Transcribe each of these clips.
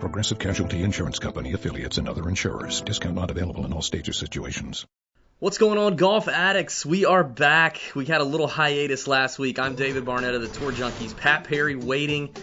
Progressive Casualty Insurance Company affiliates and other insurers. Discount not available in all states or situations. What's going on, golf addicts? We are back. We had a little hiatus last week. I'm David Barrett of the Tour Junkies. Pat Perry waiting,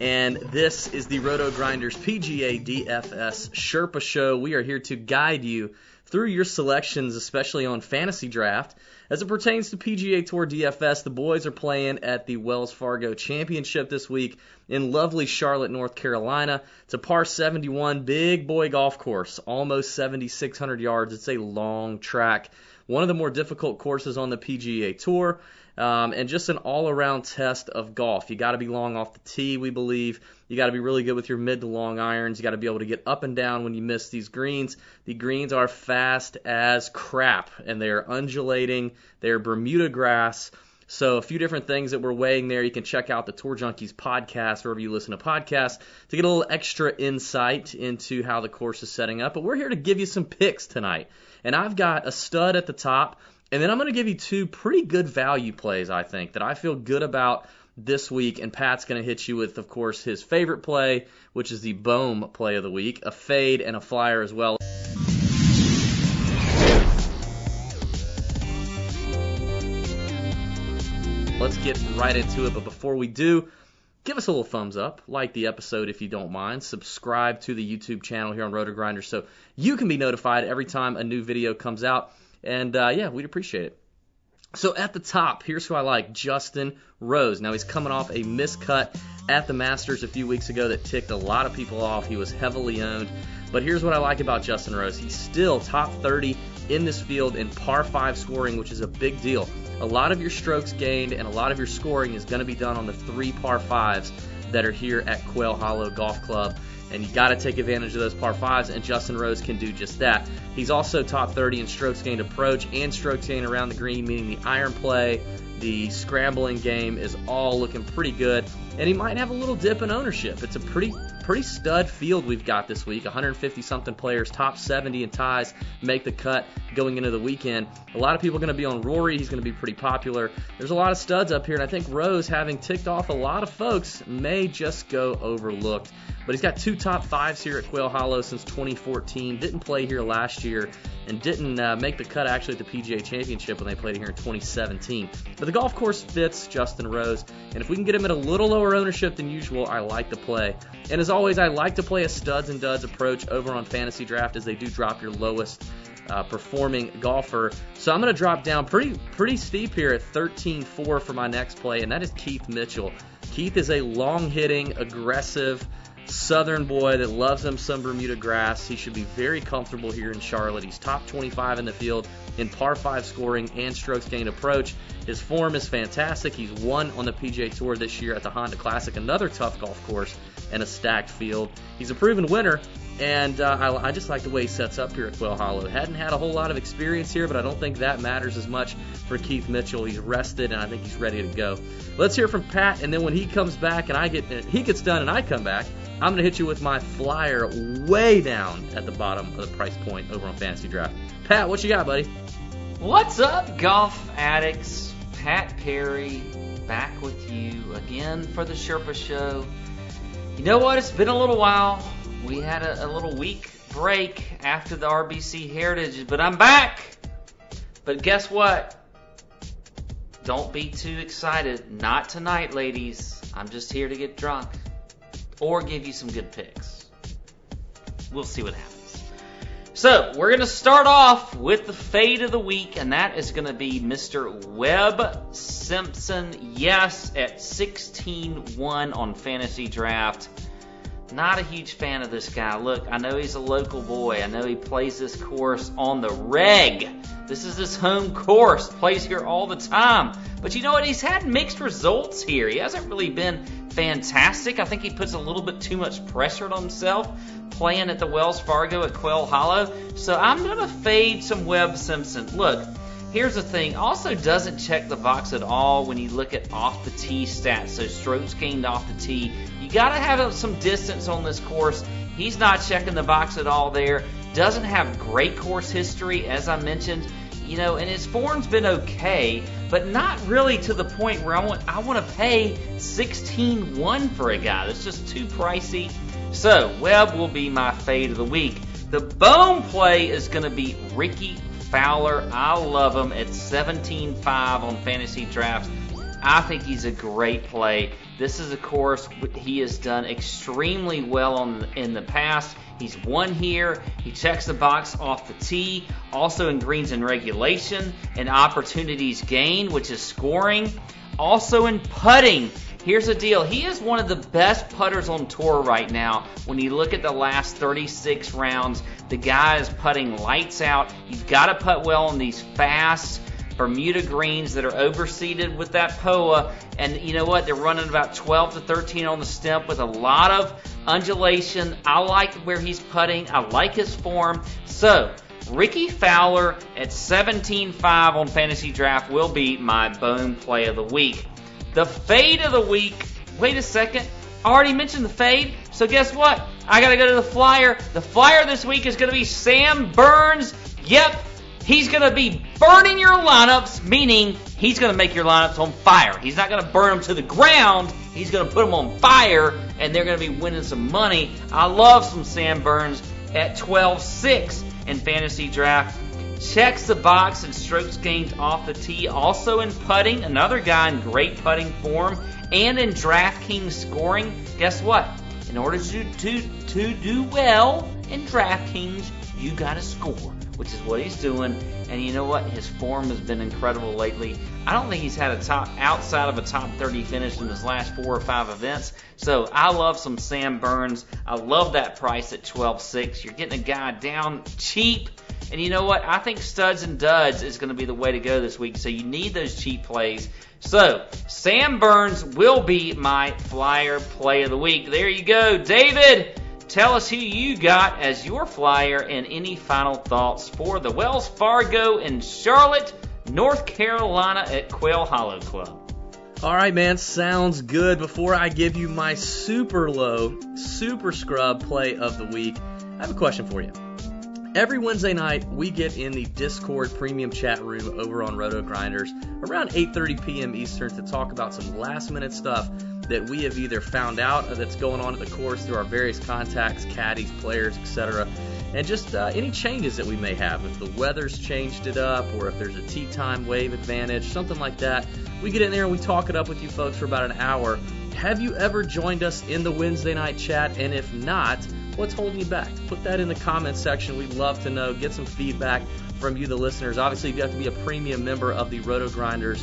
and this is the Roto Grinders PGA DFS Sherpa Show. We are here to guide you through your selections, especially on fantasy draft. As it pertains to PGA Tour DFS, the boys are playing at the Wells Fargo Championship this week in lovely Charlotte, North Carolina. It's a par 71 big boy golf course, almost 7,600 yards. It's a long track, one of the more difficult courses on the PGA Tour. Um, and just an all around test of golf. You got to be long off the tee, we believe. You got to be really good with your mid to long irons. You got to be able to get up and down when you miss these greens. The greens are fast as crap, and they are undulating. They are Bermuda grass. So a few different things that we're weighing there. You can check out the Tour Junkies podcast wherever you listen to podcasts to get a little extra insight into how the course is setting up. But we're here to give you some picks tonight. And I've got a stud at the top and then I'm going to give you two pretty good value plays, I think, that I feel good about this week. And Pat's going to hit you with, of course, his favorite play, which is the Bohm play of the week, a fade and a flyer as well. Get right into it. But before we do, give us a little thumbs up, like the episode if you don't mind, subscribe to the YouTube channel here on Roto Grinder so you can be notified every time a new video comes out. And uh, yeah, we'd appreciate it. So at the top, here's who I like Justin Rose. Now he's coming off a miscut at the Masters a few weeks ago that ticked a lot of people off. He was heavily owned. But here's what I like about Justin Rose he's still top 30 in this field in par 5 scoring, which is a big deal. A lot of your strokes gained and a lot of your scoring is going to be done on the three par 5s that are here at Quail Hollow Golf Club and you got to take advantage of those par fives, and Justin Rose can do just that. He's also top 30 in strokes gained approach and strokes gained around the green, meaning the iron play, the scrambling game is all looking pretty good, and he might have a little dip in ownership. It's a pretty pretty stud field we've got this week. 150 something players, top 70 in ties make the cut going into the weekend. A lot of people are going to be on Rory. He's going to be pretty popular. There's a lot of studs up here, and I think Rose, having ticked off a lot of folks, may just go overlooked. But he's got two top fives here at Quail Hollow since 2014. Didn't play here last year and didn't uh, make the cut actually at the PGA Championship when they played here in 2017. But the golf course fits Justin Rose, and if we can get him at a little lower ownership than usual, I like to play. And as always, I like to play a studs and duds approach over on Fantasy Draft as they do drop your lowest uh, performing golfer. So I'm going to drop down pretty pretty steep here at 13-4 for my next play, and that is Keith Mitchell. Keith is a long hitting, aggressive Southern boy that loves him some Bermuda grass. He should be very comfortable here in Charlotte. He's top 25 in the field in par 5 scoring and strokes gained approach. His form is fantastic. He's won on the PGA Tour this year at the Honda Classic, another tough golf course and a stacked field. He's a proven winner, and uh, I, I, just like the way he sets up here at Quail Hollow. Hadn't had a whole lot of experience here, but I don't think that matters as much for Keith Mitchell. He's rested, and I think he's ready to go. Let's hear from Pat, and then when he comes back and I get he gets done and I come back, I'm going to hit you with my flyer way down at the bottom of the price point over on Fantasy Draft. Pat, what you got, buddy? What's up, golf addicts? Pat Perry back with you again for the Sherpa Show. You know what? It's been a little while. We had a, a little week break after the RBC Heritage, but I'm back. But guess what? Don't be too excited. Not tonight, ladies. I'm just here to get drunk or give you some good picks. We'll see what happens. So, we're going to start off with the fade of the week, and that is going to be Mr. Webb Simpson. Yes, at 16 1 on Fantasy Draft. Not a huge fan of this guy. Look, I know he's a local boy. I know he plays this course on the reg. This is his home course. Plays here all the time. But you know what? He's had mixed results here. He hasn't really been fantastic. I think he puts a little bit too much pressure on himself playing at the Wells Fargo at Quail Hollow. So I'm going to fade some Webb Simpson. Look, here's the thing. Also doesn't check the box at all when you look at off the tee stats. So strokes gained off the tee. You got to have some distance on this course. He's not checking the box at all there. Doesn't have great course history, as I mentioned. You know, and his form's been okay, but not really to the point where I want I want to pay 16-1 for a guy. That's just too pricey. So Webb will be my fade of the week. The bone play is going to be Rickie Fowler. I love him at 17-5 on fantasy drafts. I think he's a great play. This is a course he has done extremely well on in the past. He's won here. He checks the box off the tee, also in greens and regulation, and opportunities gained, which is scoring, also in putting. Here's the deal. He is one of the best putters on tour right now. When you look at the last 36 rounds, the guy is putting lights out. You've got to putt well on these fast Bermuda greens that are overseeded with that POA. And you know what? They're running about 12 to 13 on the Stimp with a lot of undulation. I like where he's putting. I like his form. So, Rickie Fowler at 17.5 on fantasy draft will be my bone play of the week. The fade of the week. Wait a second. I already mentioned the fade. So guess what? I got to go to the flyer. The flyer this week is going to be Sam Burns. Yep, he's going to be burning your lineups, meaning he's going to make your lineups on fire. He's not going to burn them to the ground. He's going to put them on fire, and they're going to be winning some money. I love some Sam Burns at 12-6 in fantasy draft checks the box and strokes gained off the tee. Also in putting, another guy in great putting form, and in DraftKings scoring. Guess what? In order to, to, to do well in DraftKings, you got to score, which is what he's doing. And you know what? His form has been incredible lately. I don't think he's had a top outside of a top 30 finish in his last four or five events. So I love some Sam Burns. I love that price at 12.6. You're getting a guy down cheap and you know what? I think studs and duds is going to be the way to go this week. So you need those cheap plays. So Sam Burns will be my flyer play of the week. There you go, David. Tell us who you got as your flyer and any final thoughts for the Wells Fargo in Charlotte, North Carolina at Quail Hollow Club. All right, man, sounds good. Before I give you my super low, super scrub play of the week, I have a question for you. Every Wednesday night, we get in the Discord premium chat room over on Roto Grinders around 8:30 p.m. Eastern to talk about some last-minute stuff that we have either found out that's going on at the course through our various contacts, caddies, players, etc., and just uh, any changes that we may have. If the weather's changed it up, or if there's a tee time wave advantage, something like that, we get in there and we talk it up with you folks for about an hour. Have you ever joined us in the Wednesday night chat? And if not, What's holding you back? Put that in the comments section. We'd love to know. Get some feedback from you, the listeners. Obviously, you have to be a premium member of the Roto Grinders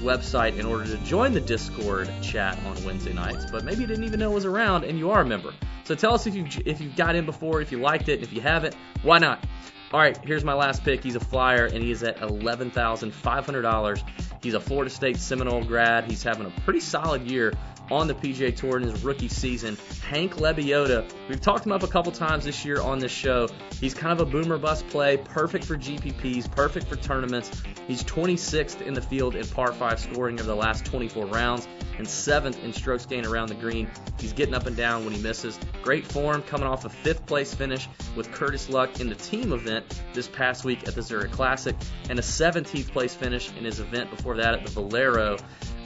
website in order to join the Discord chat on Wednesday nights. But maybe you didn't even know it was around, and you are a member. So tell us if you if you got in before, if you liked it, and if you haven't, why not? All right, here's my last pick. He's a flyer, and he is at eleven thousand five hundred dollars. He's a Florida State Seminole grad. He's having a pretty solid year on the PGA Tour in his rookie season. Hank Lebioda, we've talked him up a couple times this year on this show. He's kind of a boomer bust play, perfect for GPPs, perfect for tournaments. He's 26th in the field in par 5 scoring over the last 24 rounds and 7th in strokes gained around the green. He's getting up and down when he misses. Great form coming off a 5th place finish with Curtis Luck in the team event this past week at the Zurich Classic and a 17th place finish in his event before that at the Valero.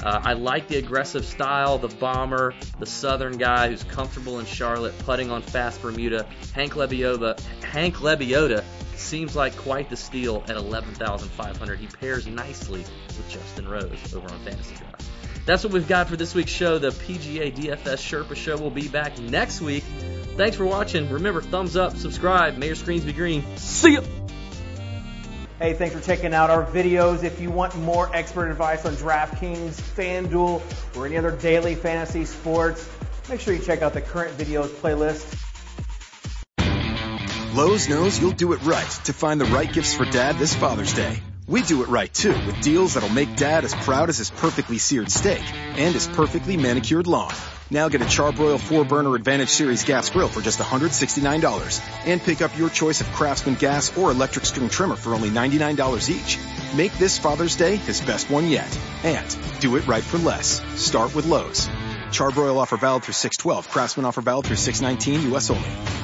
Uh, I like the aggressive style, the bomber, the southern guy who's comfortable in Charlotte, putting on fast Bermuda. Hank Lebioda, Hank Lebioda seems like quite the steal at 11,500. He pairs nicely with Justin Rose over on Fantasy Draft. That's what we've got for this week's show. The PGA DFS Sherpa Show will be back next week. Thanks for watching. Remember, thumbs up, subscribe. May your screens be green. See ya. Hey, thanks for checking out our videos. If you want more expert advice on DraftKings, FanDuel, or any other daily fantasy sports, make sure you check out the current videos playlist. Lowe's knows you'll do it right to find the right gifts for dad this Father's Day. We do it right too with deals that'll make dad as proud as his perfectly seared steak and his perfectly manicured lawn. Now get a Charbroil 4-burner Advantage Series gas grill for just $169. And pick up your choice of Craftsman gas or electric string trimmer for only $99 each. Make this Father's Day his best one yet. And do it right for less. Start with Lowe's. Charbroil offer valid through 612. Craftsman offer valid through 619 U.S. only.